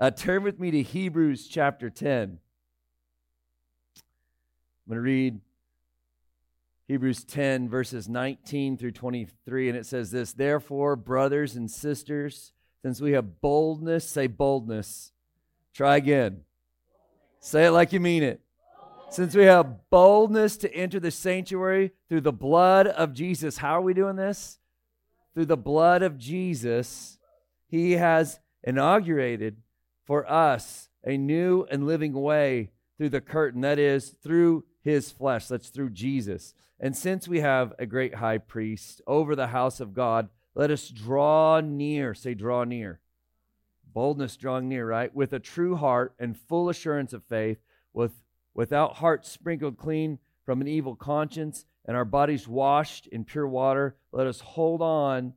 Uh, turn with me to Hebrews chapter 10. I'm going to read Hebrews 10, verses 19 through 23, and it says this Therefore, brothers and sisters, since we have boldness, say boldness. Try again. Say it like you mean it. Since we have boldness to enter the sanctuary through the blood of Jesus, how are we doing this? Through the blood of Jesus, He has inaugurated for us a new and living way through the curtain, that is, through His flesh. That's through Jesus. And since we have a great high priest over the house of God, let us draw near. Say, draw near. Boldness drawing near, right? With a true heart and full assurance of faith, with, without hearts sprinkled clean from an evil conscience and our bodies washed in pure water, let us hold on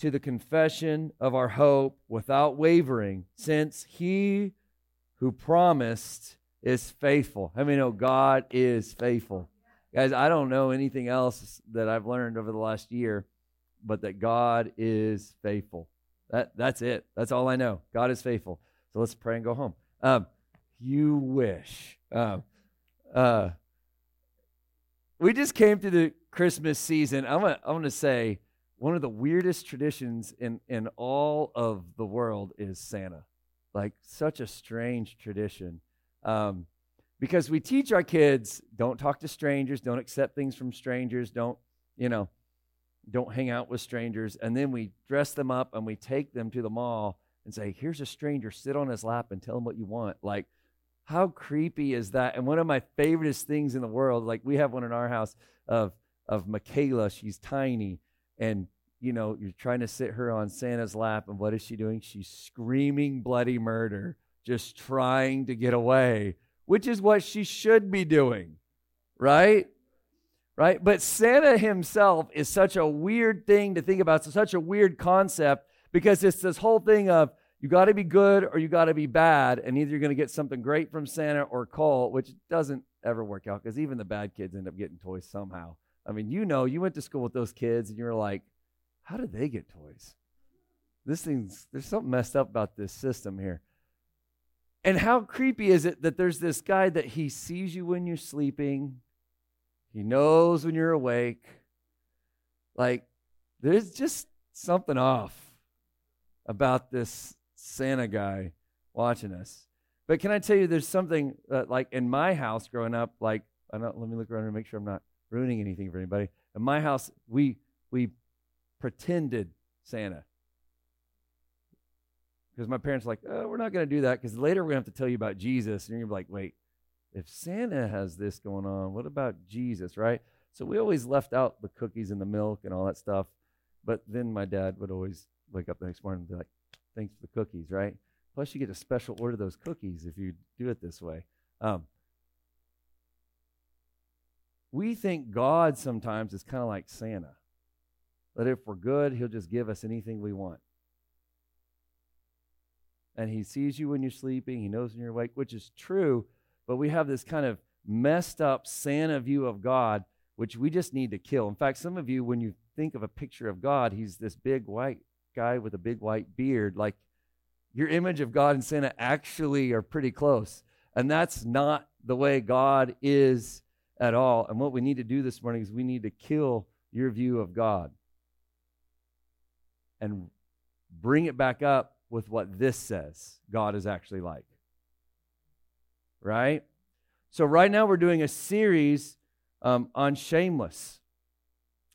to the confession of our hope without wavering, since he who promised is faithful. I mean, know God is faithful? Guys, I don't know anything else that I've learned over the last year, but that God is faithful. That, that's it. That's all I know. God is faithful. So let's pray and go home. Um, you wish. Um, uh, we just came to the Christmas season. I'm gonna, I'm gonna say one of the weirdest traditions in in all of the world is Santa. Like such a strange tradition. Um, because we teach our kids don't talk to strangers, don't accept things from strangers, don't, you know, don't hang out with strangers. And then we dress them up and we take them to the mall and say, here's a stranger, sit on his lap and tell him what you want. Like, how creepy is that? And one of my favoriteest things in the world, like we have one in our house of of Michaela. She's tiny, and you know, you're trying to sit her on Santa's lap, and what is she doing? She's screaming bloody murder, just trying to get away which is what she should be doing, right? Right? But Santa himself is such a weird thing to think about. It's such a weird concept because it's this whole thing of you got to be good or you got to be bad, and either you're going to get something great from Santa or coal, which doesn't ever work out because even the bad kids end up getting toys somehow. I mean, you know, you went to school with those kids and you're like, how did they get toys? This thing's, there's something messed up about this system here. And how creepy is it that there's this guy that he sees you when you're sleeping, he knows when you're awake. Like, there's just something off about this Santa guy watching us. But can I tell you, there's something like in my house growing up, like, I don't, let me look around and make sure I'm not ruining anything for anybody. In my house, we we pretended Santa because my parents were like, oh, we're not going to do that because later we're going to have to tell you about Jesus. And you're to be like, wait, if Santa has this going on, what about Jesus, right? So we always left out the cookies and the milk and all that stuff. But then my dad would always wake up the next morning and be like, thanks for the cookies, right? Plus, you get a special order those cookies if you do it this way. Um, we think God sometimes is kind of like Santa. That if we're good, he'll just give us anything we want and he sees you when you're sleeping, he knows when you're awake, which is true, but we have this kind of messed up Santa view of God, which we just need to kill. In fact, some of you, when you think of a picture of God, he's this big white guy with a big white beard. Like your image of God and Santa actually are pretty close. And that's not the way God is at all. And what we need to do this morning is we need to kill your view of God and bring it back up with what this says God is actually like. Right? So, right now, we're doing a series um, on shameless.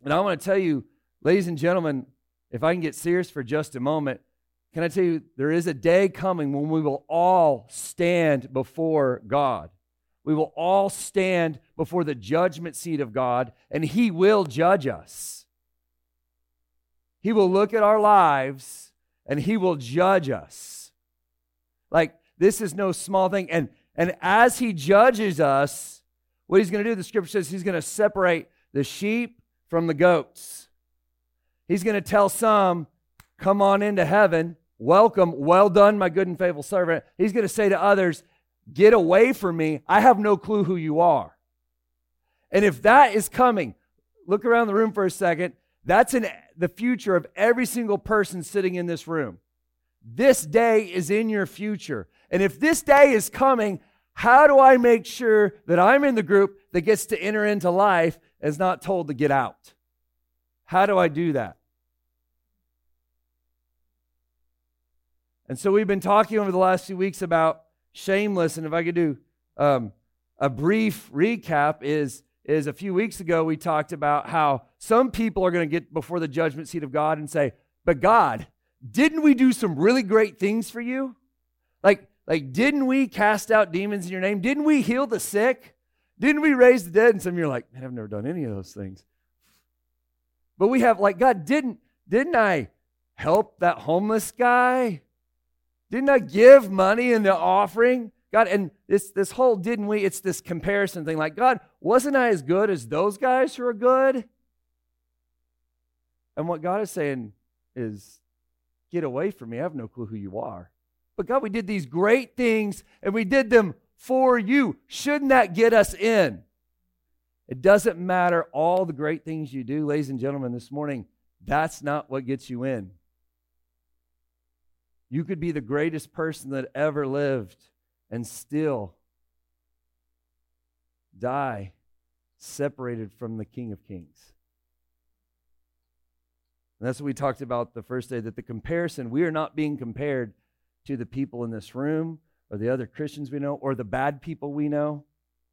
And I want to tell you, ladies and gentlemen, if I can get serious for just a moment, can I tell you, there is a day coming when we will all stand before God. We will all stand before the judgment seat of God, and He will judge us. He will look at our lives and he will judge us. Like this is no small thing. And and as he judges us, what he's going to do, the scripture says he's going to separate the sheep from the goats. He's going to tell some, come on into heaven. Welcome, well done, my good and faithful servant. He's going to say to others, get away from me. I have no clue who you are. And if that is coming, look around the room for a second. That's in the future of every single person sitting in this room. This day is in your future. And if this day is coming, how do I make sure that I'm in the group that gets to enter into life and is not told to get out? How do I do that? And so we've been talking over the last few weeks about shameless. And if I could do um, a brief recap, is is a few weeks ago we talked about how some people are going to get before the judgment seat of God and say, "But God, didn't we do some really great things for you? Like, like didn't we cast out demons in your name? Didn't we heal the sick? Didn't we raise the dead?" And some of you are like, "Man, I've never done any of those things." But we have like, God, didn't didn't I help that homeless guy? Didn't I give money in the offering? God, and this, this whole didn't we, it's this comparison thing. Like, God, wasn't I as good as those guys who are good? And what God is saying is, get away from me. I have no clue who you are. But God, we did these great things and we did them for you. Shouldn't that get us in? It doesn't matter all the great things you do, ladies and gentlemen, this morning. That's not what gets you in. You could be the greatest person that ever lived and still die separated from the King of Kings. And that's what we talked about the first day that the comparison, we are not being compared to the people in this room or the other Christians we know or the bad people we know.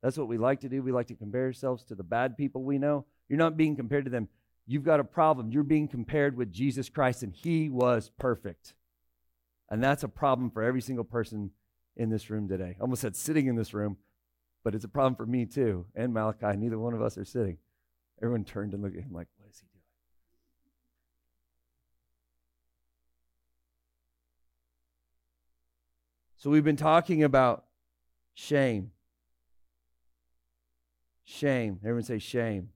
That's what we like to do. We like to compare ourselves to the bad people we know. You're not being compared to them. You've got a problem. You're being compared with Jesus Christ, and He was perfect. And that's a problem for every single person in this room today. I almost said sitting in this room, but it's a problem for me too, and Malachi. Neither one of us are sitting. Everyone turned and looked at him like, what is he doing? So we've been talking about shame. Shame. Everyone say shame.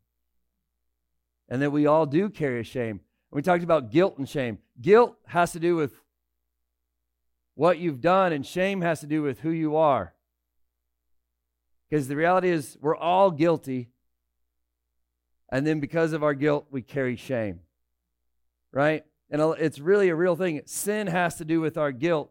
And that we all do carry a shame. We talked about guilt and shame. Guilt has to do with what you've done, and shame has to do with who you are. Because the reality is, we're all guilty. And then because of our guilt, we carry shame. Right? And it's really a real thing. Sin has to do with our guilt,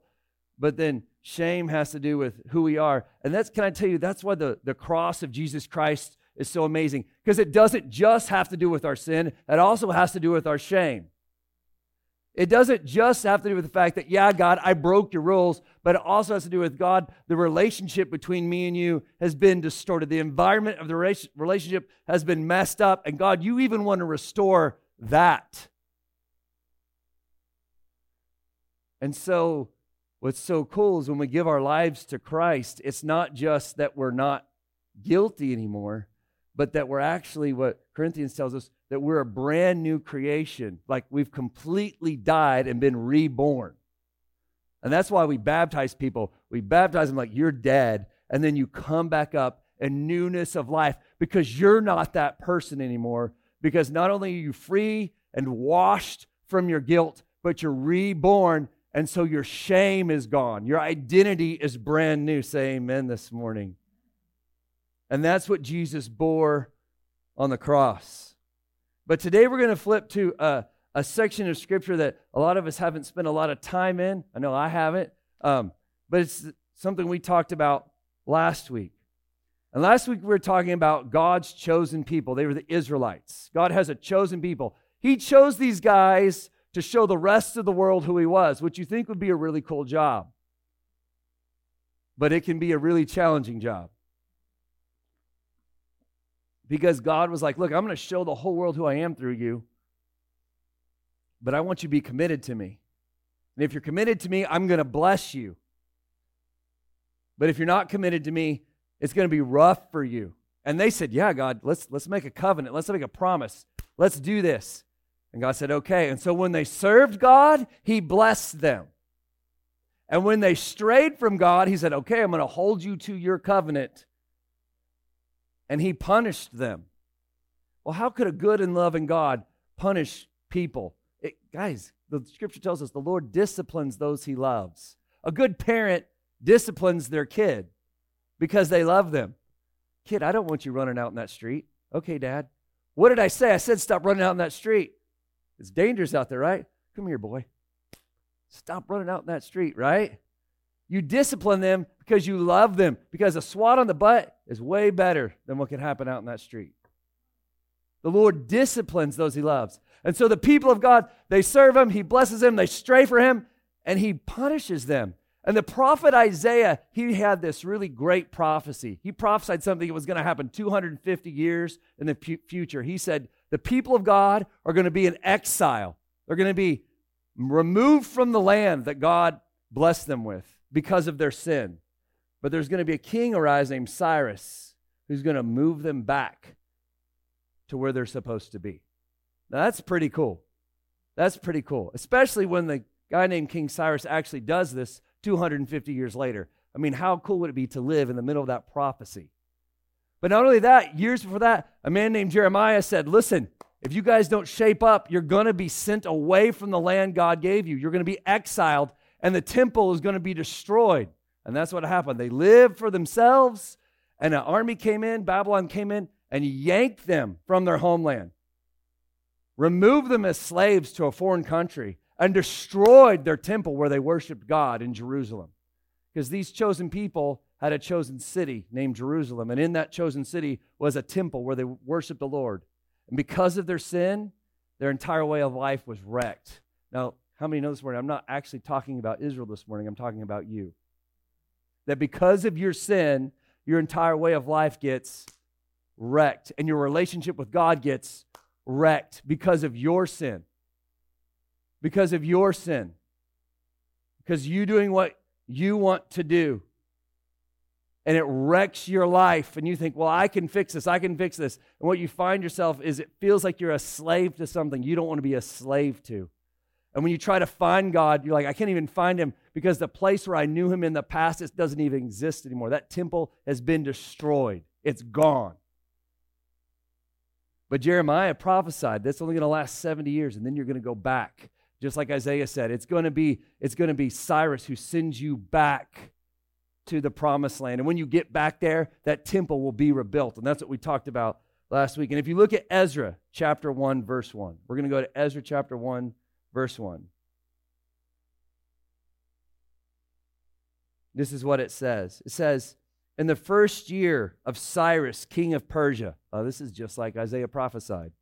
but then shame has to do with who we are. And that's, can I tell you, that's why the, the cross of Jesus Christ is so amazing. Because it doesn't just have to do with our sin, it also has to do with our shame. It doesn't just have to do with the fact that, yeah, God, I broke your rules, but it also has to do with God, the relationship between me and you has been distorted. The environment of the relationship has been messed up. And God, you even want to restore that. And so, what's so cool is when we give our lives to Christ, it's not just that we're not guilty anymore, but that we're actually what Corinthians tells us that we're a brand new creation, like we've completely died and been reborn. And that's why we baptize people. We baptize them like you're dead, and then you come back up in newness of life because you're not that person anymore. Because not only are you free and washed from your guilt, but you're reborn, and so your shame is gone. Your identity is brand new. Say amen this morning. And that's what Jesus bore on the cross. But today we're going to flip to a, a, section of scripture that a lot of us haven't spent a lot of time in. I know I haven't, um, but it's something we talked about last week. And last week we were talking about God's chosen people. They were the Israelites. God has a chosen people. He chose these guys to show the rest of the world who He was, which you think would be a really cool job. But it can be a really challenging job because God was like, Look, I'm going to show the whole world who I am through you, but I want you to be committed to me. And if you're committed to me, I'm going to bless you. But if you're not committed to me, it's going to be rough for you. And they said, Yeah, God, let's, let's make a covenant. Let's make a promise. Let's do this. And God said, Okay. And so when they served God, He blessed them. And when they strayed from God, He said, Okay, I'm going to hold you to your covenant and he punished them. Well, how could a good and loving God punish people? It, guys, the scripture tells us the Lord disciplines those he loves. A good parent disciplines their kid because they love them. Kid, I don't want you running out in that street. Okay, dad. What did I say? I said stop running out in that street. It's dangerous out there, right? Come here, boy. stop running out in that street, right? You discipline them because you love them, because a swat on the butt is way better than what can happen out in that street. The Lord disciplines those he loves. And so the people of God, they serve him, he blesses them, they stray for him, and he punishes them. And the prophet Isaiah, he had this really great prophecy. He prophesied something that was going to happen 250 years in the future. He said, The people of God are going to be in exile. They're going to be removed from the land that God blessed them with because of their sin. But there's going to be a king arise named Cyrus who's going to move them back to where they're supposed to be. Now, that's pretty cool. That's pretty cool, especially when the guy named King Cyrus actually does this 250 years later. I mean, how cool would it be to live in the middle of that prophecy? But not only that, years before that, a man named Jeremiah said, Listen, if you guys don't shape up, you're going to be sent away from the land God gave you. You're going to be exiled, and the temple is going to be destroyed. And that's what happened. They lived for themselves, and an army came in, Babylon came in, and yanked them from their homeland, removed them as slaves to a foreign country, and destroyed their temple where they worshiped God in Jerusalem. Because these chosen people had a chosen city named Jerusalem, and in that chosen city was a temple where they worshiped the Lord. And because of their sin, their entire way of life was wrecked. Now, how many know this morning? I'm not actually talking about Israel this morning, I'm talking about you. That because of your sin, your entire way of life gets wrecked, and your relationship with God gets wrecked because of your sin. Because of your sin. Because you doing what you want to do. And it wrecks your life, and you think, well, I can fix this, I can fix this. And what you find yourself is it feels like you're a slave to something you don't want to be a slave to. And when you try to find God, you're like, I can't even find him because the place where I knew him in the past, it doesn't even exist anymore. That temple has been destroyed, it's gone. But Jeremiah prophesied that's only going to last 70 years, and then you're going to go back. Just like Isaiah said, it's going to be, it's going to be Cyrus who sends you back to the promised land. And when you get back there, that temple will be rebuilt. And that's what we talked about last week. And if you look at Ezra chapter 1, verse 1, we're going to go to Ezra chapter 1, verse 1. This is what it says. It says, in the first year of Cyrus, king of Persia. Oh, this is just like Isaiah prophesied.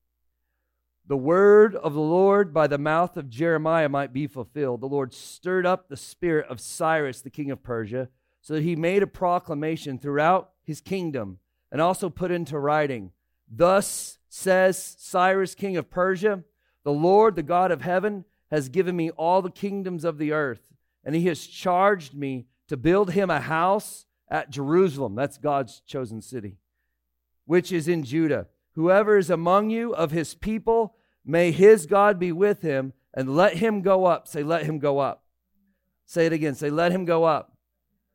The word of the Lord by the mouth of Jeremiah might be fulfilled. The Lord stirred up the spirit of Cyrus, the king of Persia, so that he made a proclamation throughout his kingdom and also put into writing Thus says Cyrus, king of Persia, the Lord, the God of heaven, has given me all the kingdoms of the earth, and he has charged me to build him a house at Jerusalem. That's God's chosen city, which is in Judah. Whoever is among you of his people, may his God be with him, and let him go up. Say, let him go up. Say it again. Say, let him go up.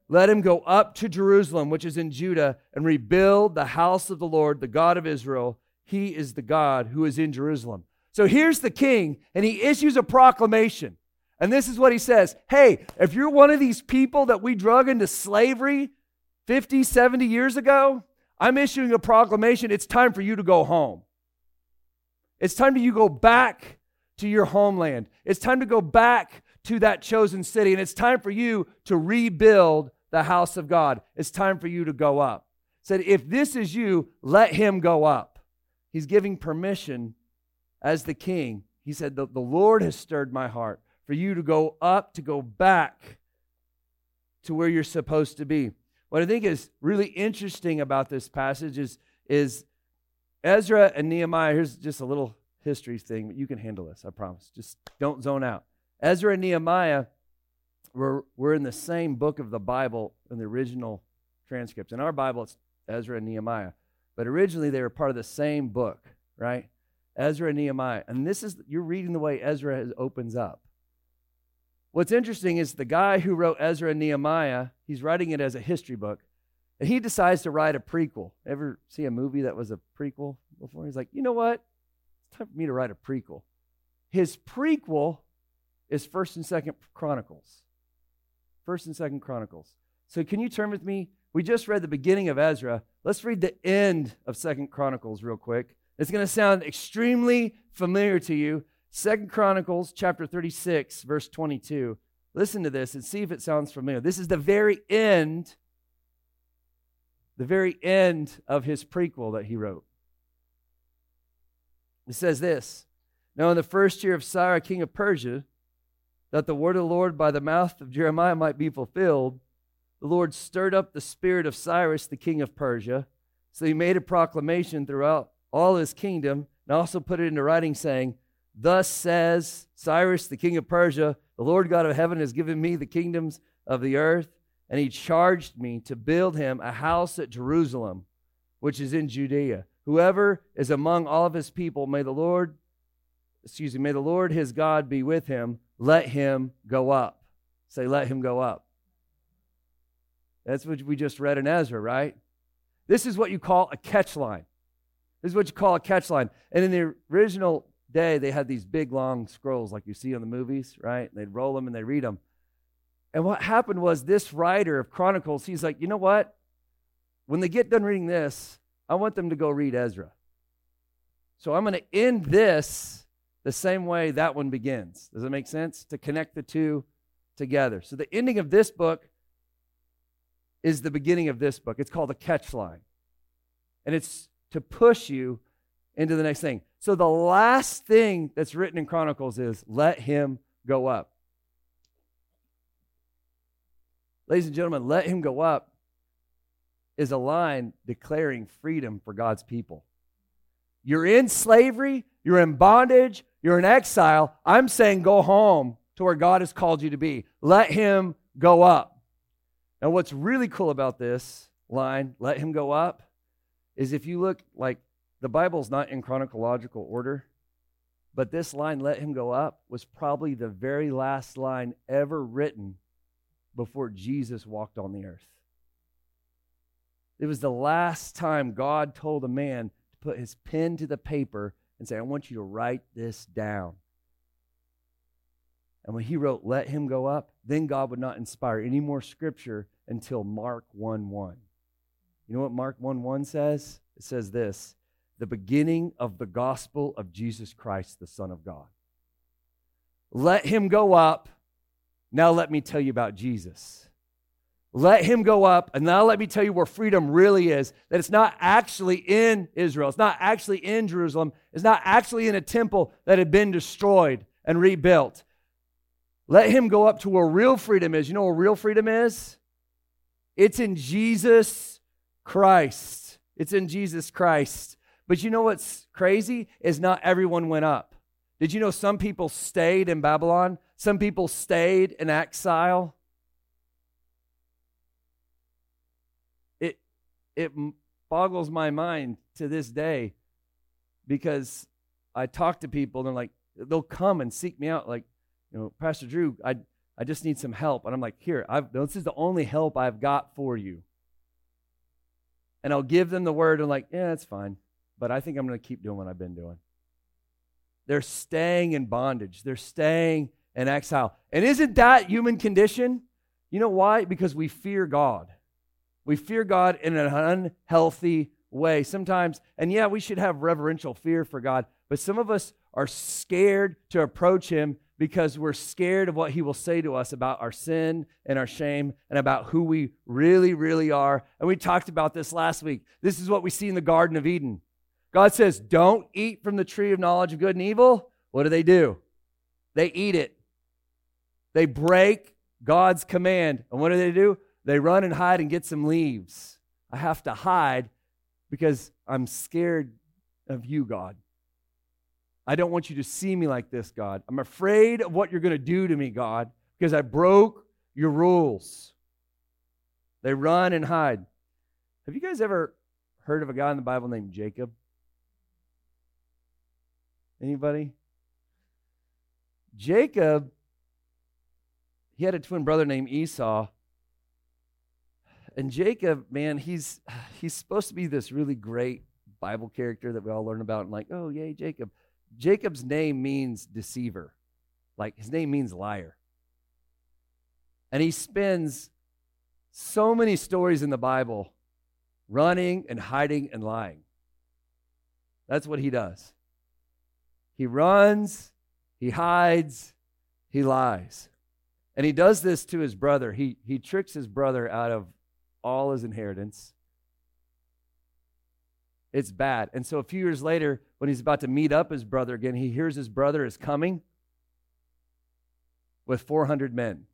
Let him go up to Jerusalem, which is in Judah, and rebuild the house of the Lord, the God of Israel. He is the God who is in Jerusalem. So here's the king, and he issues a proclamation. And this is what he says Hey, if you're one of these people that we drug into slavery 50, 70 years ago, I'm issuing a proclamation. It's time for you to go home. It's time for you go back to your homeland. It's time to go back to that chosen city. And it's time for you to rebuild the house of God. It's time for you to go up. Said, if this is you, let him go up. He's giving permission as the king. He said, the, the Lord has stirred my heart for you to go up, to go back to where you're supposed to be. What I think is really interesting about this passage is, is Ezra and Nehemiah. Here's just a little history thing, but you can handle this, I promise. Just don't zone out. Ezra and Nehemiah were, were in the same book of the Bible in the original transcripts. In our Bible, it's Ezra and Nehemiah. But originally, they were part of the same book, right? Ezra and Nehemiah. And this is, you're reading the way Ezra has, opens up. What's interesting is the guy who wrote Ezra and Nehemiah, he's writing it as a history book, and he decides to write a prequel. Ever see a movie that was a prequel before? He's like, you know what? It's time for me to write a prequel. His prequel is First and Second Chronicles. First and Second Chronicles. So can you turn with me? We just read the beginning of Ezra. Let's read the end of Second Chronicles real quick. It's going to sound extremely familiar to you. Second Chronicles chapter 36, verse 22. Listen to this and see if it sounds familiar. This is the very end, the very end of his prequel that he wrote. It says this Now, in the first year of Cyrus, king of Persia, that the word of the Lord by the mouth of Jeremiah might be fulfilled, the Lord stirred up the spirit of Cyrus, the king of Persia. So he made a proclamation throughout all his kingdom and also put it into writing, saying, Thus says Cyrus, the king of Persia, the Lord God of heaven has given me the kingdoms of the earth, and he charged me to build him a house at Jerusalem, which is in Judea. Whoever is among all of his people, may the Lord, excuse me, may the Lord his God be with him. Let him go up. Say, let him go up. That's what we just read in Ezra, right? This is what you call a catch line. This is what you call a catch line. And in the original day, they had these big long scrolls like you see in the movies, right? They'd roll them and they read them. And what happened was this writer of Chronicles, he's like, you know what? When they get done reading this, I want them to go read Ezra. So I'm going to end this the same way that one begins. Does it make sense? To connect the two together. So the ending of this book is the beginning of this book. It's called a catch line. And it's to push you into the next thing. So the last thing that's written in Chronicles is let him go up. Ladies and gentlemen, let him go up is a line declaring freedom for God's people. You're in slavery, you're in bondage, you're in exile. I'm saying go home to where God has called you to be. Let him go up. Now, what's really cool about this line, let him go up, is if you look like the Bible's not in chronological order, but this line, let him go up, was probably the very last line ever written before Jesus walked on the earth. It was the last time God told a man to put his pen to the paper and say, I want you to write this down. And when he wrote, Let him go up, then God would not inspire any more scripture until Mark 1 1. You know what Mark 1 1 says? It says this the beginning of the gospel of Jesus Christ, the Son of God. Let him go up. Now let me tell you about Jesus. Let him go up, and now let me tell you where freedom really is. That it's not actually in Israel, it's not actually in Jerusalem, it's not actually in a temple that had been destroyed and rebuilt. Let him go up to where real freedom is. You know where real freedom is? It's in Jesus Christ. It's in Jesus Christ. But you know what's crazy is not everyone went up. Did you know some people stayed in Babylon? Some people stayed in exile. It it boggles my mind to this day because I talk to people and they're like they'll come and seek me out like, you know, Pastor Drew, I I just need some help. And I'm like, here, I've, this is the only help I've got for you. And I'll give them the word and like, yeah, it's fine but I think I'm going to keep doing what I've been doing. They're staying in bondage, they're staying in exile. And isn't that human condition? You know why? Because we fear God. We fear God in an unhealthy way sometimes. And yeah, we should have reverential fear for God, but some of us are scared to approach Him because we're scared of what He will say to us about our sin and our shame and about who we really, really are. And we talked about this last week. This is what we see in the Garden of Eden. God says, don't eat from the tree of knowledge of good and evil. What do they do? They eat it. They break God's command. And what do they do? They run and hide and get some leaves. I have to hide because I'm scared of you, God. I don't want you to see me like this, God. I'm afraid of what you're going to do to me, God, because I broke your rules. They run and hide. Have you guys ever heard of a guy in the Bible named Jacob? Anybody? Jacob, he had a twin brother named Esau. And Jacob, man, he's he's supposed to be this really great Bible character that we all learn about and like, oh yay, Jacob. Jacob's name means deceiver. Like his name means liar. And he spends so many stories in the Bible running and hiding and lying. That's what he does. He runs, he hides, he lies. And he does this to his brother. He, he tricks his brother out of all his inheritance. It's bad. And so a few years later, when he's about to meet up his brother again, he hears his brother is coming with 400 men.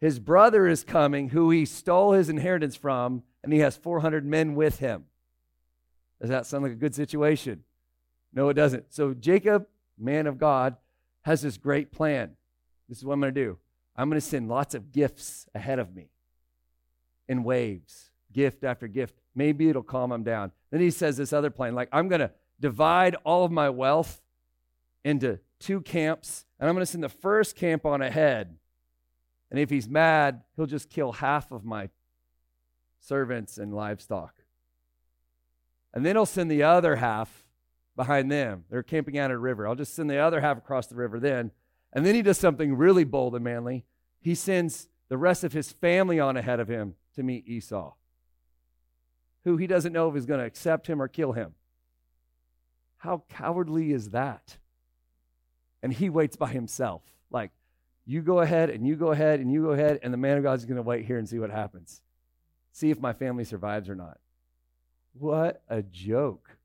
His brother is coming, who he stole his inheritance from, and he has 400 men with him. Does that sound like a good situation? No, it doesn't. So Jacob, man of God, has this great plan. This is what I'm going to do. I'm going to send lots of gifts ahead of me in waves, gift after gift. Maybe it'll calm him down. Then he says this other plan like, I'm going to divide all of my wealth into two camps, and I'm going to send the first camp on ahead. And if he's mad, he'll just kill half of my servants and livestock. And then he'll send the other half behind them. They're camping out at a river. I'll just send the other half across the river then. And then he does something really bold and manly. He sends the rest of his family on ahead of him to meet Esau, who he doesn't know if he's going to accept him or kill him. How cowardly is that? And he waits by himself. Like, you go ahead and you go ahead and you go ahead, and the man of God is going to wait here and see what happens. See if my family survives or not. What a joke.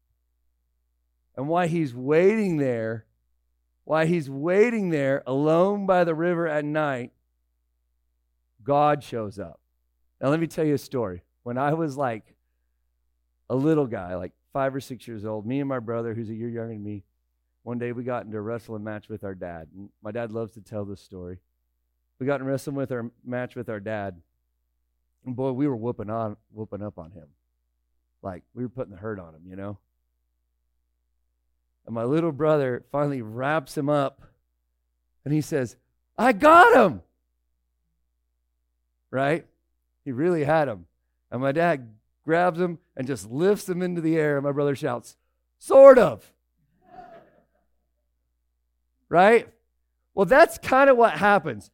And why he's waiting there, why he's waiting there alone by the river at night, God shows up. Now, let me tell you a story. When I was like a little guy, like five or six years old, me and my brother, who's a year younger than me, one day we got into a wrestling match with our dad. And my dad loves to tell this story. We got in wrestling with our match with our dad. And boy, we were whooping on whooping up on him. Like we were putting the hurt on him, you know? And my little brother finally wraps him up and he says, I got him. Right? He really had him. And my dad grabs him and just lifts him into the air. And my brother shouts, Sort of. right? Well, that's kind of what happens.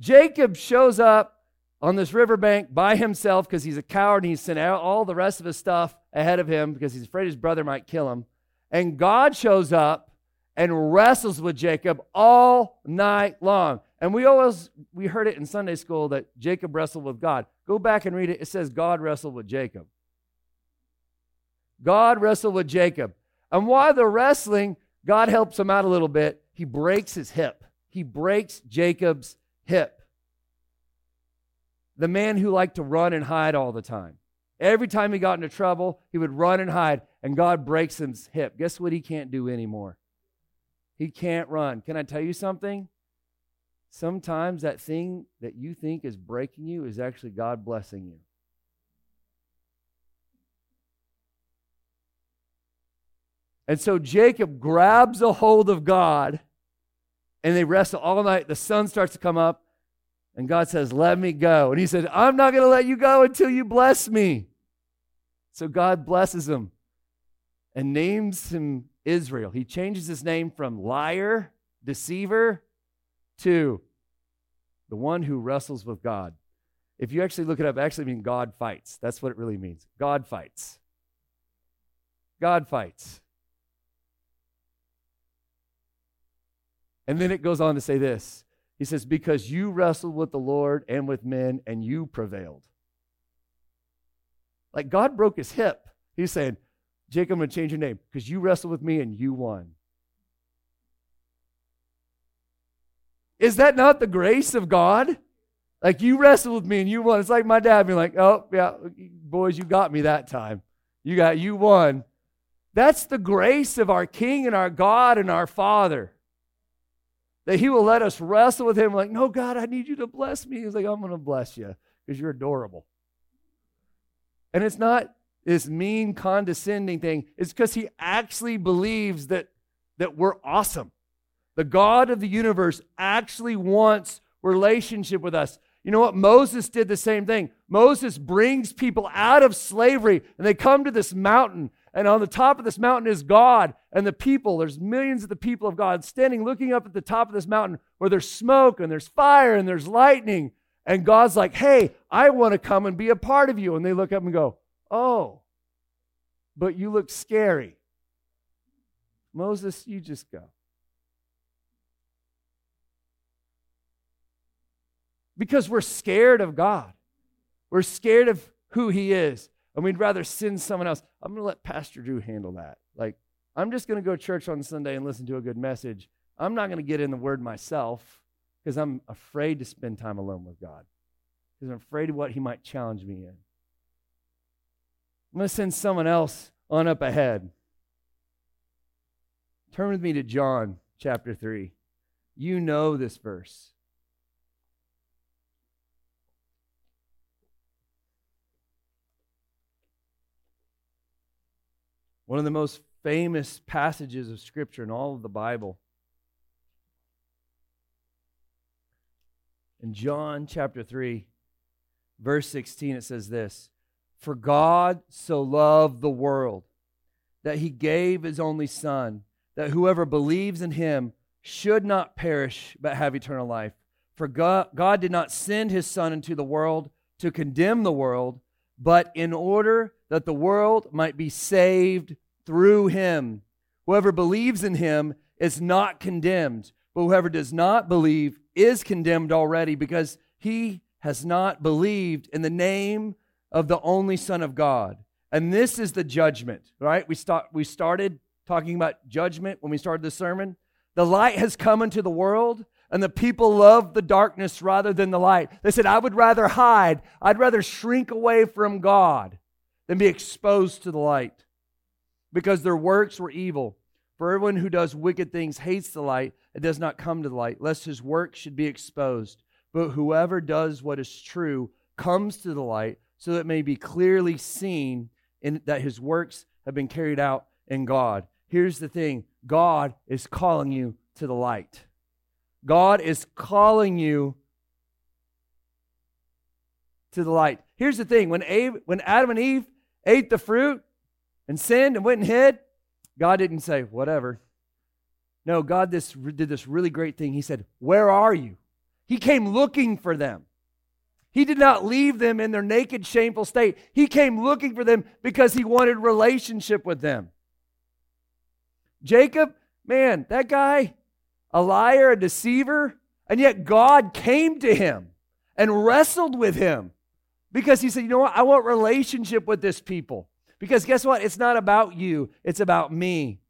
Jacob shows up on this riverbank by himself because he's a coward and he's sent out all the rest of his stuff ahead of him because he's afraid his brother might kill him. And God shows up and wrestles with Jacob all night long. And we always we heard it in Sunday school that Jacob wrestled with God. Go back and read it. It says God wrestled with Jacob. God wrestled with Jacob. And while they're wrestling, God helps him out a little bit. He breaks his hip. He breaks Jacob's hip. The man who liked to run and hide all the time. Every time he got into trouble, he would run and hide, and God breaks his hip. Guess what he can't do anymore? He can't run. Can I tell you something? Sometimes that thing that you think is breaking you is actually God blessing you. And so Jacob grabs a hold of God and they wrestle all night. The sun starts to come up, and God says, Let me go. And he said, I'm not going to let you go until you bless me. So God blesses him and names him Israel. He changes his name from liar, deceiver, to the one who wrestles with God. If you actually look it up, actually means God fights. That's what it really means. God fights. God fights. And then it goes on to say this. He says, Because you wrestled with the Lord and with men, and you prevailed. Like God broke his hip. He's saying, Jacob, I'm going to change your name because you wrestled with me and you won. Is that not the grace of God? Like you wrestled with me and you won. It's like my dad being like, oh, yeah, boys, you got me that time. You got, you won. That's the grace of our King and our God and our Father. That He will let us wrestle with Him, like, no, God, I need you to bless me. He's like, I'm going to bless you because you're adorable. And it's not this mean, condescending thing. It's because he actually believes that, that we're awesome. The God of the universe actually wants relationship with us. You know what? Moses did the same thing. Moses brings people out of slavery and they come to this mountain. And on the top of this mountain is God and the people. There's millions of the people of God standing looking up at the top of this mountain where there's smoke and there's fire and there's lightning. And God's like, hey, I want to come and be a part of you. And they look up and go, oh, but you look scary. Moses, you just go. Because we're scared of God. We're scared of who He is, and we'd rather send someone else. I'm going to let Pastor Drew handle that. Like, I'm just going to go to church on Sunday and listen to a good message. I'm not going to get in the Word myself because I'm afraid to spend time alone with God, because I'm afraid of what He might challenge me in. I'm going to send someone else on up ahead. Turn with me to John chapter 3. You know this verse. One of the most famous passages of Scripture in all of the Bible. In John chapter 3, verse 16, it says this For God so loved the world that he gave his only Son, that whoever believes in him should not perish but have eternal life. For God, God did not send his Son into the world to condemn the world, but in order that the world might be saved through him. Whoever believes in him is not condemned, but whoever does not believe is condemned already because he has not believed in the name of the only Son of God. And this is the judgment, right? We, start, we started talking about judgment when we started the sermon. The light has come into the world, and the people love the darkness rather than the light. They said, I would rather hide, I'd rather shrink away from God than be exposed to the light because their works were evil. For everyone who does wicked things hates the light and does not come to the light, lest his work should be exposed. But whoever does what is true comes to the light, so that it may be clearly seen in, that his works have been carried out in God. Here's the thing God is calling you to the light. God is calling you to the light. Here's the thing when, Abe, when Adam and Eve ate the fruit and sinned and went and hid, God didn't say, whatever. No, God this, did this really great thing. He said, Where are you? He came looking for them. He did not leave them in their naked, shameful state. He came looking for them because he wanted relationship with them. Jacob, man, that guy, a liar, a deceiver, and yet God came to him and wrestled with him because he said, You know what? I want relationship with this people. Because guess what? It's not about you, it's about me.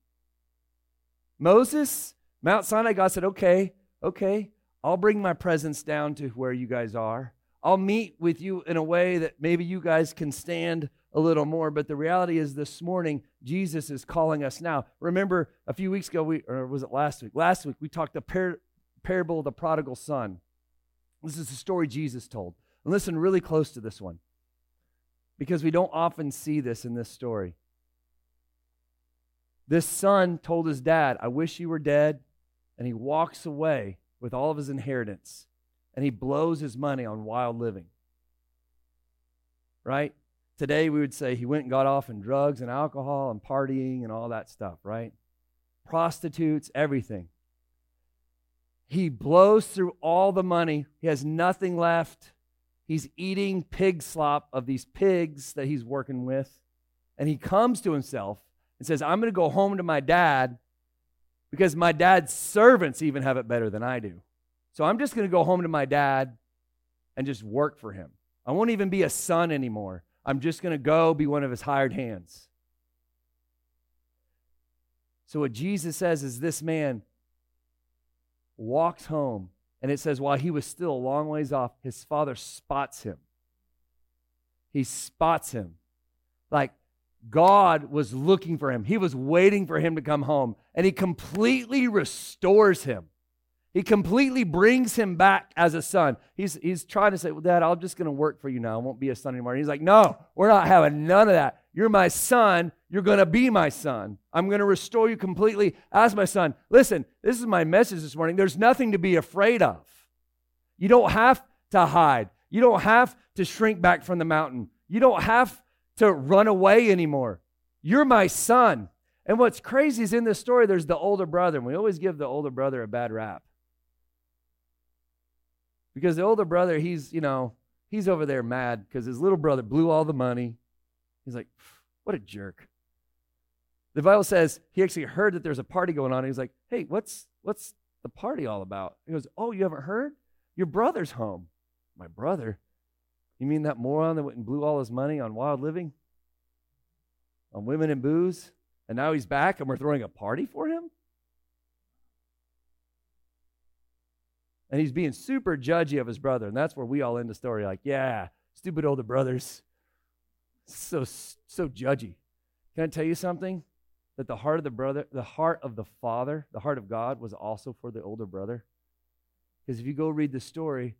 Moses, Mount Sinai, God said, Okay, okay, I'll bring my presence down to where you guys are. I'll meet with you in a way that maybe you guys can stand a little more. But the reality is, this morning, Jesus is calling us now. Remember, a few weeks ago, we, or was it last week? Last week, we talked the par- parable of the prodigal son. This is the story Jesus told. And listen really close to this one because we don't often see this in this story. This son told his dad, I wish you were dead. And he walks away with all of his inheritance and he blows his money on wild living. Right? Today we would say he went and got off in drugs and alcohol and partying and all that stuff, right? Prostitutes, everything. He blows through all the money. He has nothing left. He's eating pig slop of these pigs that he's working with. And he comes to himself and says, I'm going to go home to my dad because my dad's servants even have it better than I do. So I'm just going to go home to my dad and just work for him. I won't even be a son anymore. I'm just going to go be one of his hired hands. So, what Jesus says is this man walks home and it says, while he was still a long ways off, his father spots him. He spots him. Like God was looking for him, he was waiting for him to come home, and he completely restores him. He completely brings him back as a son. He's, he's trying to say, Well, Dad, I'm just going to work for you now. I won't be a son anymore. And he's like, No, we're not having none of that. You're my son. You're going to be my son. I'm going to restore you completely as my son. Listen, this is my message this morning. There's nothing to be afraid of. You don't have to hide. You don't have to shrink back from the mountain. You don't have to run away anymore. You're my son. And what's crazy is in this story, there's the older brother, and we always give the older brother a bad rap. Because the older brother, he's, you know, he's over there mad because his little brother blew all the money. He's like, what a jerk. The Bible says he actually heard that there's a party going on. And he's like, hey, what's what's the party all about? He goes, oh, you haven't heard? Your brother's home. My brother? You mean that moron that went and blew all his money on wild living? On women and booze? And now he's back and we're throwing a party for him? And he's being super judgy of his brother. And that's where we all end the story like, yeah, stupid older brothers. So, so judgy. Can I tell you something? That the heart of the brother, the heart of the father, the heart of God was also for the older brother. Because if you go read the story,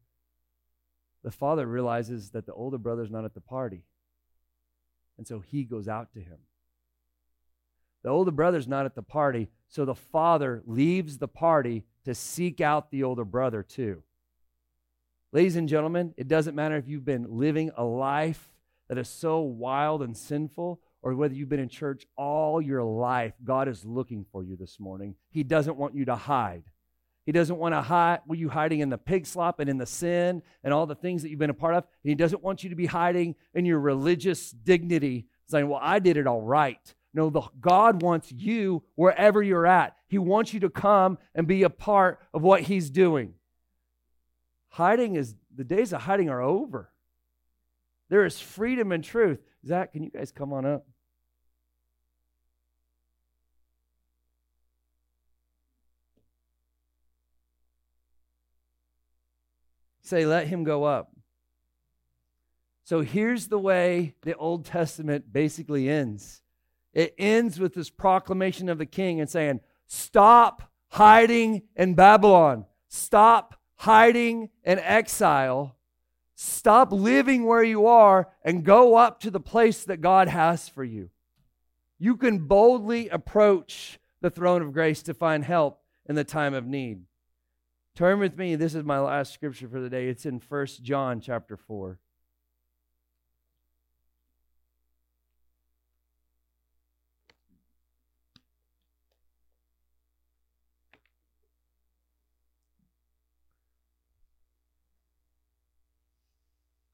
the father realizes that the older brother's not at the party. And so he goes out to him. The older brother's not at the party, so the father leaves the party to seek out the older brother too. Ladies and gentlemen, it doesn't matter if you've been living a life that is so wild and sinful or whether you've been in church all your life, God is looking for you this morning. He doesn't want you to hide. He doesn't want to hide Were you hiding in the pig slop and in the sin and all the things that you've been a part of. And he doesn't want you to be hiding in your religious dignity, saying, Well, I did it all right. No, the, God wants you wherever you're at. He wants you to come and be a part of what He's doing. Hiding is, the days of hiding are over. There is freedom and truth. Zach, can you guys come on up? Say, let him go up. So here's the way the Old Testament basically ends it ends with this proclamation of the king and saying, Stop hiding in Babylon. Stop hiding in exile. Stop living where you are and go up to the place that God has for you. You can boldly approach the throne of grace to find help in the time of need. Turn with me. This is my last scripture for the day. It's in First John chapter 4.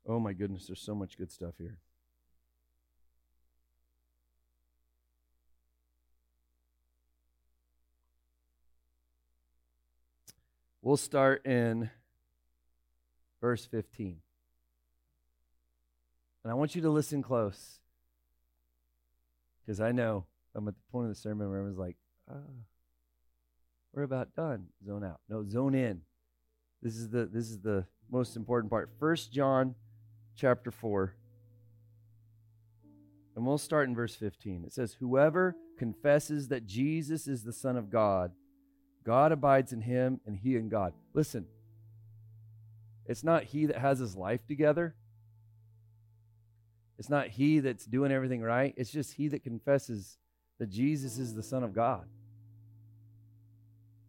Oh my goodness, there's so much good stuff here. We'll start in verse 15. And I want you to listen close. Because I know I'm at the point of the sermon where I was like, ah, we're about done. Zone out. No, zone in. This is the this is the most important part. First John chapter 4. And we'll start in verse 15. It says, Whoever confesses that Jesus is the Son of God, God abides in him and he in God. Listen, it's not he that has his life together. It's not he that's doing everything right. It's just he that confesses that Jesus is the Son of God.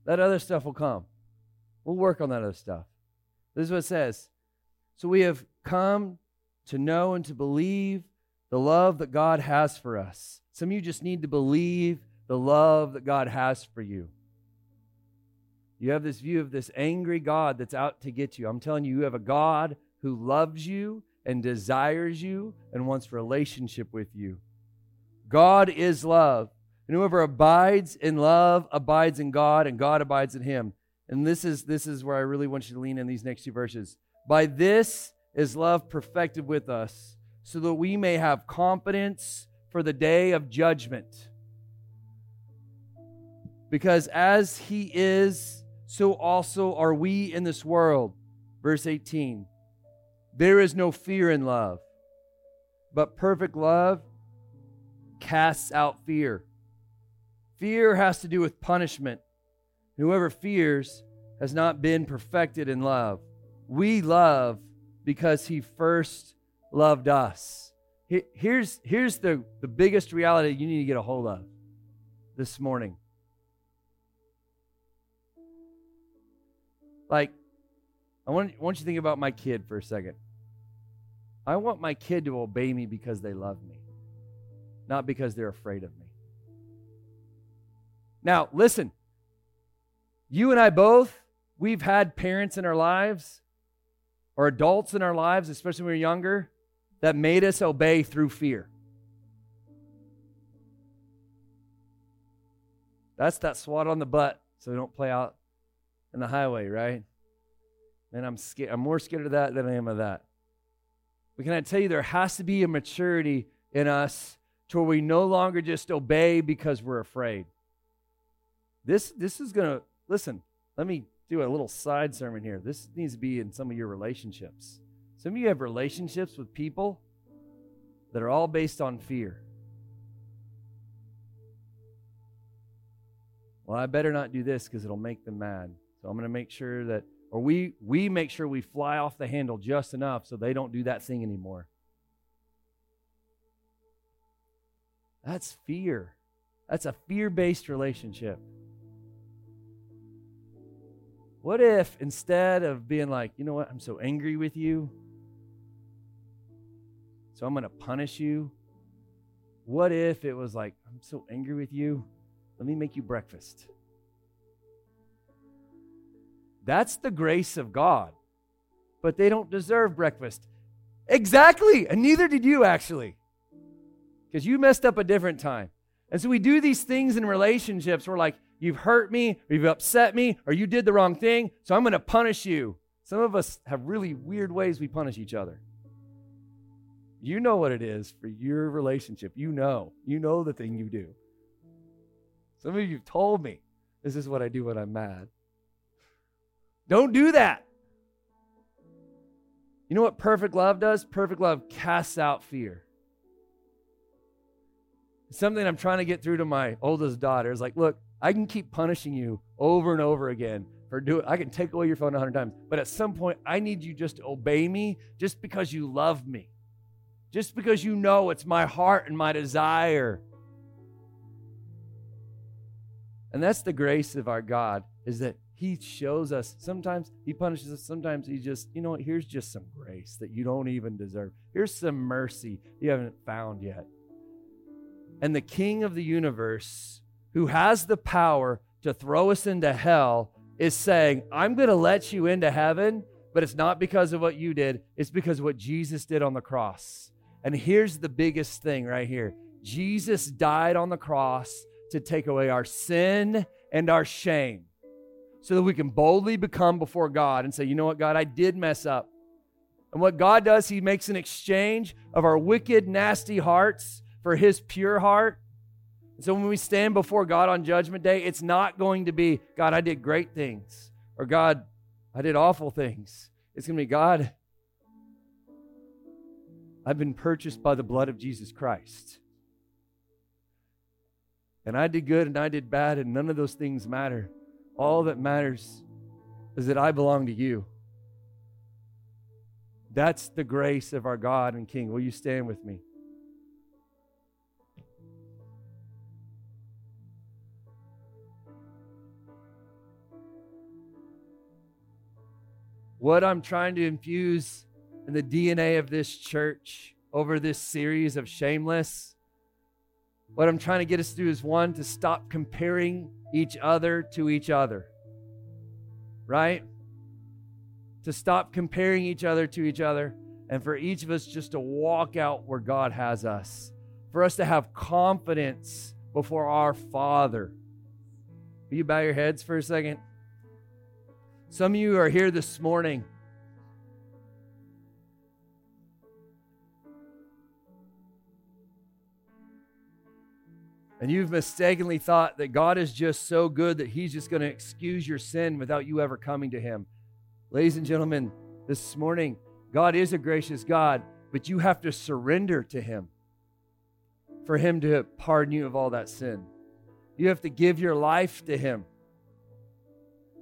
That other stuff will come. We'll work on that other stuff. This is what it says so we have come to know and to believe the love that God has for us. Some of you just need to believe the love that God has for you. You have this view of this angry God that's out to get you. I'm telling you, you have a God who loves you and desires you and wants relationship with you. God is love. And whoever abides in love abides in God and God abides in him. And this is this is where I really want you to lean in these next two verses. By this is love perfected with us, so that we may have confidence for the day of judgment. Because as he is, so also are we in this world. Verse 18 There is no fear in love, but perfect love casts out fear. Fear has to do with punishment. Whoever fears has not been perfected in love. We love because he first loved us. Here's, here's the, the biggest reality you need to get a hold of this morning. Like, I want, I want you to think about my kid for a second. I want my kid to obey me because they love me, not because they're afraid of me. Now, listen, you and I both, we've had parents in our lives or adults in our lives, especially when we were younger, that made us obey through fear. That's that swat on the butt so we don't play out in the highway, right? And I'm scared. I'm more scared of that than I am of that. But can I tell you, there has to be a maturity in us to where we no longer just obey because we're afraid. This, this is to, listen, let me do a little side sermon here. This needs to be in some of your relationships. Some of you have relationships with people that are all based on fear. Well, I better not do this because it'll make them mad. So I'm going to make sure that, or we we make sure we fly off the handle just enough so they don't do that thing anymore. That's fear. That's a fear-based relationship. What if instead of being like, you know what, I'm so angry with you, so I'm going to punish you? What if it was like, I'm so angry with you, let me make you breakfast? That's the grace of God. But they don't deserve breakfast. Exactly. And neither did you, actually. Because you messed up a different time. And so we do these things in relationships. We're like, You've hurt me, or you've upset me, or you did the wrong thing, so I'm going to punish you. Some of us have really weird ways we punish each other. You know what it is for your relationship. You know. You know the thing you do. Some of you have told me this is what I do when I'm mad. Don't do that. You know what perfect love does? Perfect love casts out fear. Something I'm trying to get through to my oldest daughter is like, look, I can keep punishing you over and over again for doing I can take away your phone a hundred times. But at some point, I need you just to obey me just because you love me. Just because you know it's my heart and my desire. And that's the grace of our God, is that He shows us. Sometimes He punishes us, sometimes He just, you know what, here's just some grace that you don't even deserve. Here's some mercy you haven't found yet. And the King of the universe who has the power to throw us into hell is saying, I'm going to let you into heaven, but it's not because of what you did, it's because of what Jesus did on the cross. And here's the biggest thing right here Jesus died on the cross to take away our sin and our shame so that we can boldly become before God and say, you know what, God, I did mess up. And what God does, He makes an exchange of our wicked, nasty hearts for His pure heart. So when we stand before God on Judgment Day, it's not going to be, God, I did great things, or God, I did awful things. It's going to be, God, I've been purchased by the blood of Jesus Christ. And I did good and I did bad, and none of those things matter. All that matters is that I belong to you. That's the grace of our God and King. Will you stand with me? What I'm trying to infuse in the DNA of this church over this series of Shameless, what I'm trying to get us to is one, to stop comparing each other to each other, right? To stop comparing each other to each other, and for each of us just to walk out where God has us, for us to have confidence before our Father. Will you bow your heads for a second? Some of you are here this morning. And you've mistakenly thought that God is just so good that He's just going to excuse your sin without you ever coming to Him. Ladies and gentlemen, this morning, God is a gracious God, but you have to surrender to Him for Him to pardon you of all that sin. You have to give your life to Him.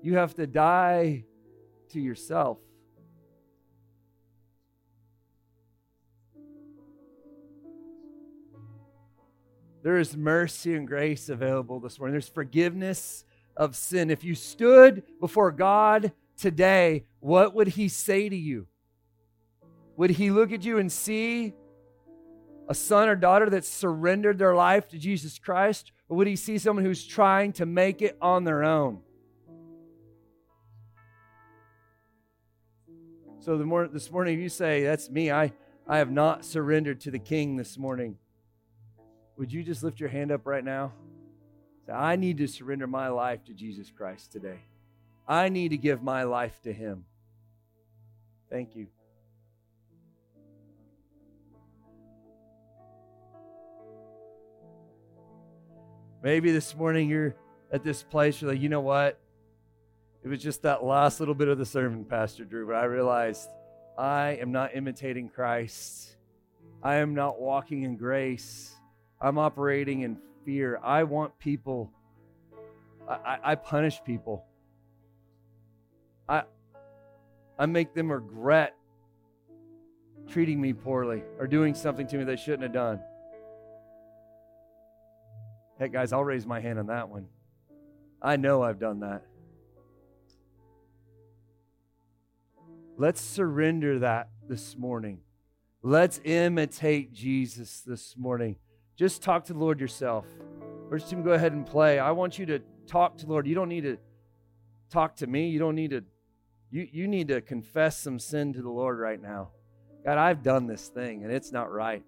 You have to die to yourself. There is mercy and grace available this morning. There's forgiveness of sin. If you stood before God today, what would He say to you? Would He look at you and see a son or daughter that surrendered their life to Jesus Christ? Or would He see someone who's trying to make it on their own? So the more, this morning, you say, That's me. I, I have not surrendered to the King this morning. Would you just lift your hand up right now? Say, I need to surrender my life to Jesus Christ today. I need to give my life to Him. Thank you. Maybe this morning you're at this place, you're like, you know what? It was just that last little bit of the sermon, Pastor Drew, but I realized I am not imitating Christ. I am not walking in grace. I'm operating in fear. I want people, I, I, I punish people. I, I make them regret treating me poorly or doing something to me they shouldn't have done. Heck, guys, I'll raise my hand on that one. I know I've done that. Let's surrender that this morning. Let's imitate Jesus this morning. Just talk to the Lord yourself. First team, go ahead and play. I want you to talk to the Lord. You don't need to talk to me. You don't need to, you, you need to confess some sin to the Lord right now. God, I've done this thing and it's not right.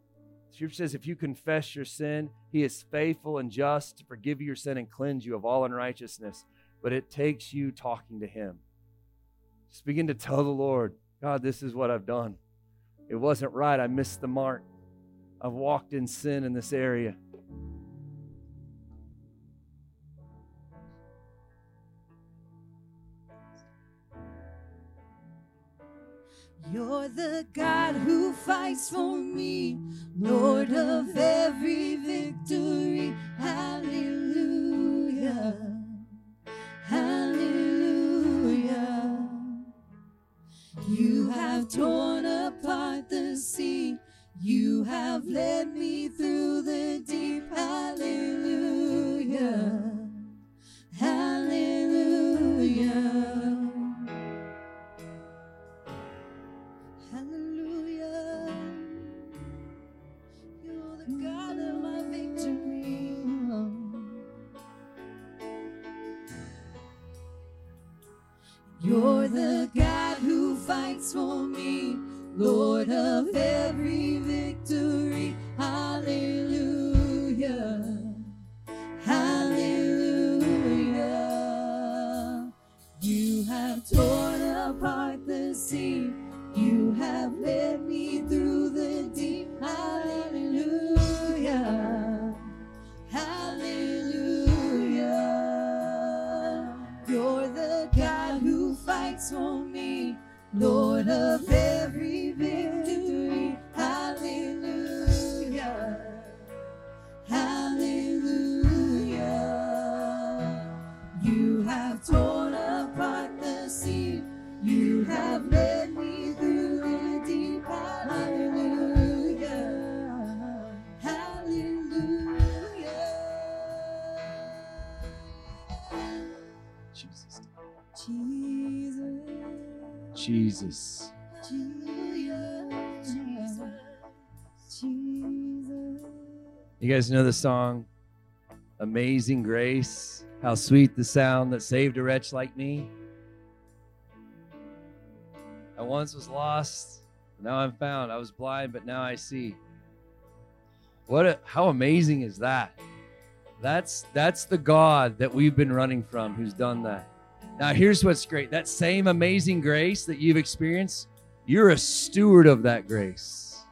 Scripture says, if you confess your sin, he is faithful and just to forgive you your sin and cleanse you of all unrighteousness. But it takes you talking to him. Just begin to tell the Lord, God, this is what I've done. It wasn't right. I missed the mark. I've walked in sin in this area. You're the God who fights for me, Lord of every victory. Hallelujah. Hallelujah. You have torn apart the sea. You have led me through the deep. Hallelujah. Hallelujah. Hallelujah. You're the God of my victory. You're the for me, Lord of every victory. Hallelujah. Hallelujah. You have torn apart the sea. You have led me through the deep. Hallelujah. Hallelujah. You're the God who fights for me, Lord of every victory. Jesus. You guys know the song Amazing Grace? How sweet the sound that saved a wretch like me. I once was lost, now I'm found. I was blind, but now I see. What a, how amazing is that? That's that's the God that we've been running from who's done that. Now here's what's great. That same amazing grace that you've experienced, you're a steward of that grace.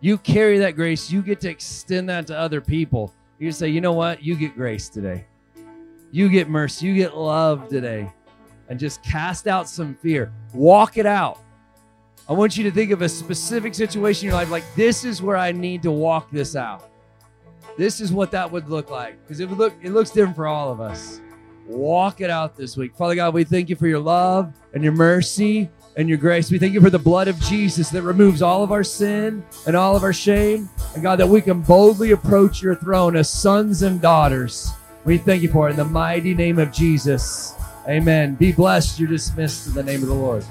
You carry that grace, you get to extend that to other people. You say, you know what? You get grace today. You get mercy. You get love today. And just cast out some fear. Walk it out. I want you to think of a specific situation in your life like this is where I need to walk this out. This is what that would look like. Because it look it looks different for all of us. Walk it out this week. Father God, we thank you for your love and your mercy and your grace. We thank you for the blood of Jesus that removes all of our sin and all of our shame. And God, that we can boldly approach your throne as sons and daughters. We thank you for it in the mighty name of Jesus. Amen. Be blessed. You're dismissed in the name of the Lord.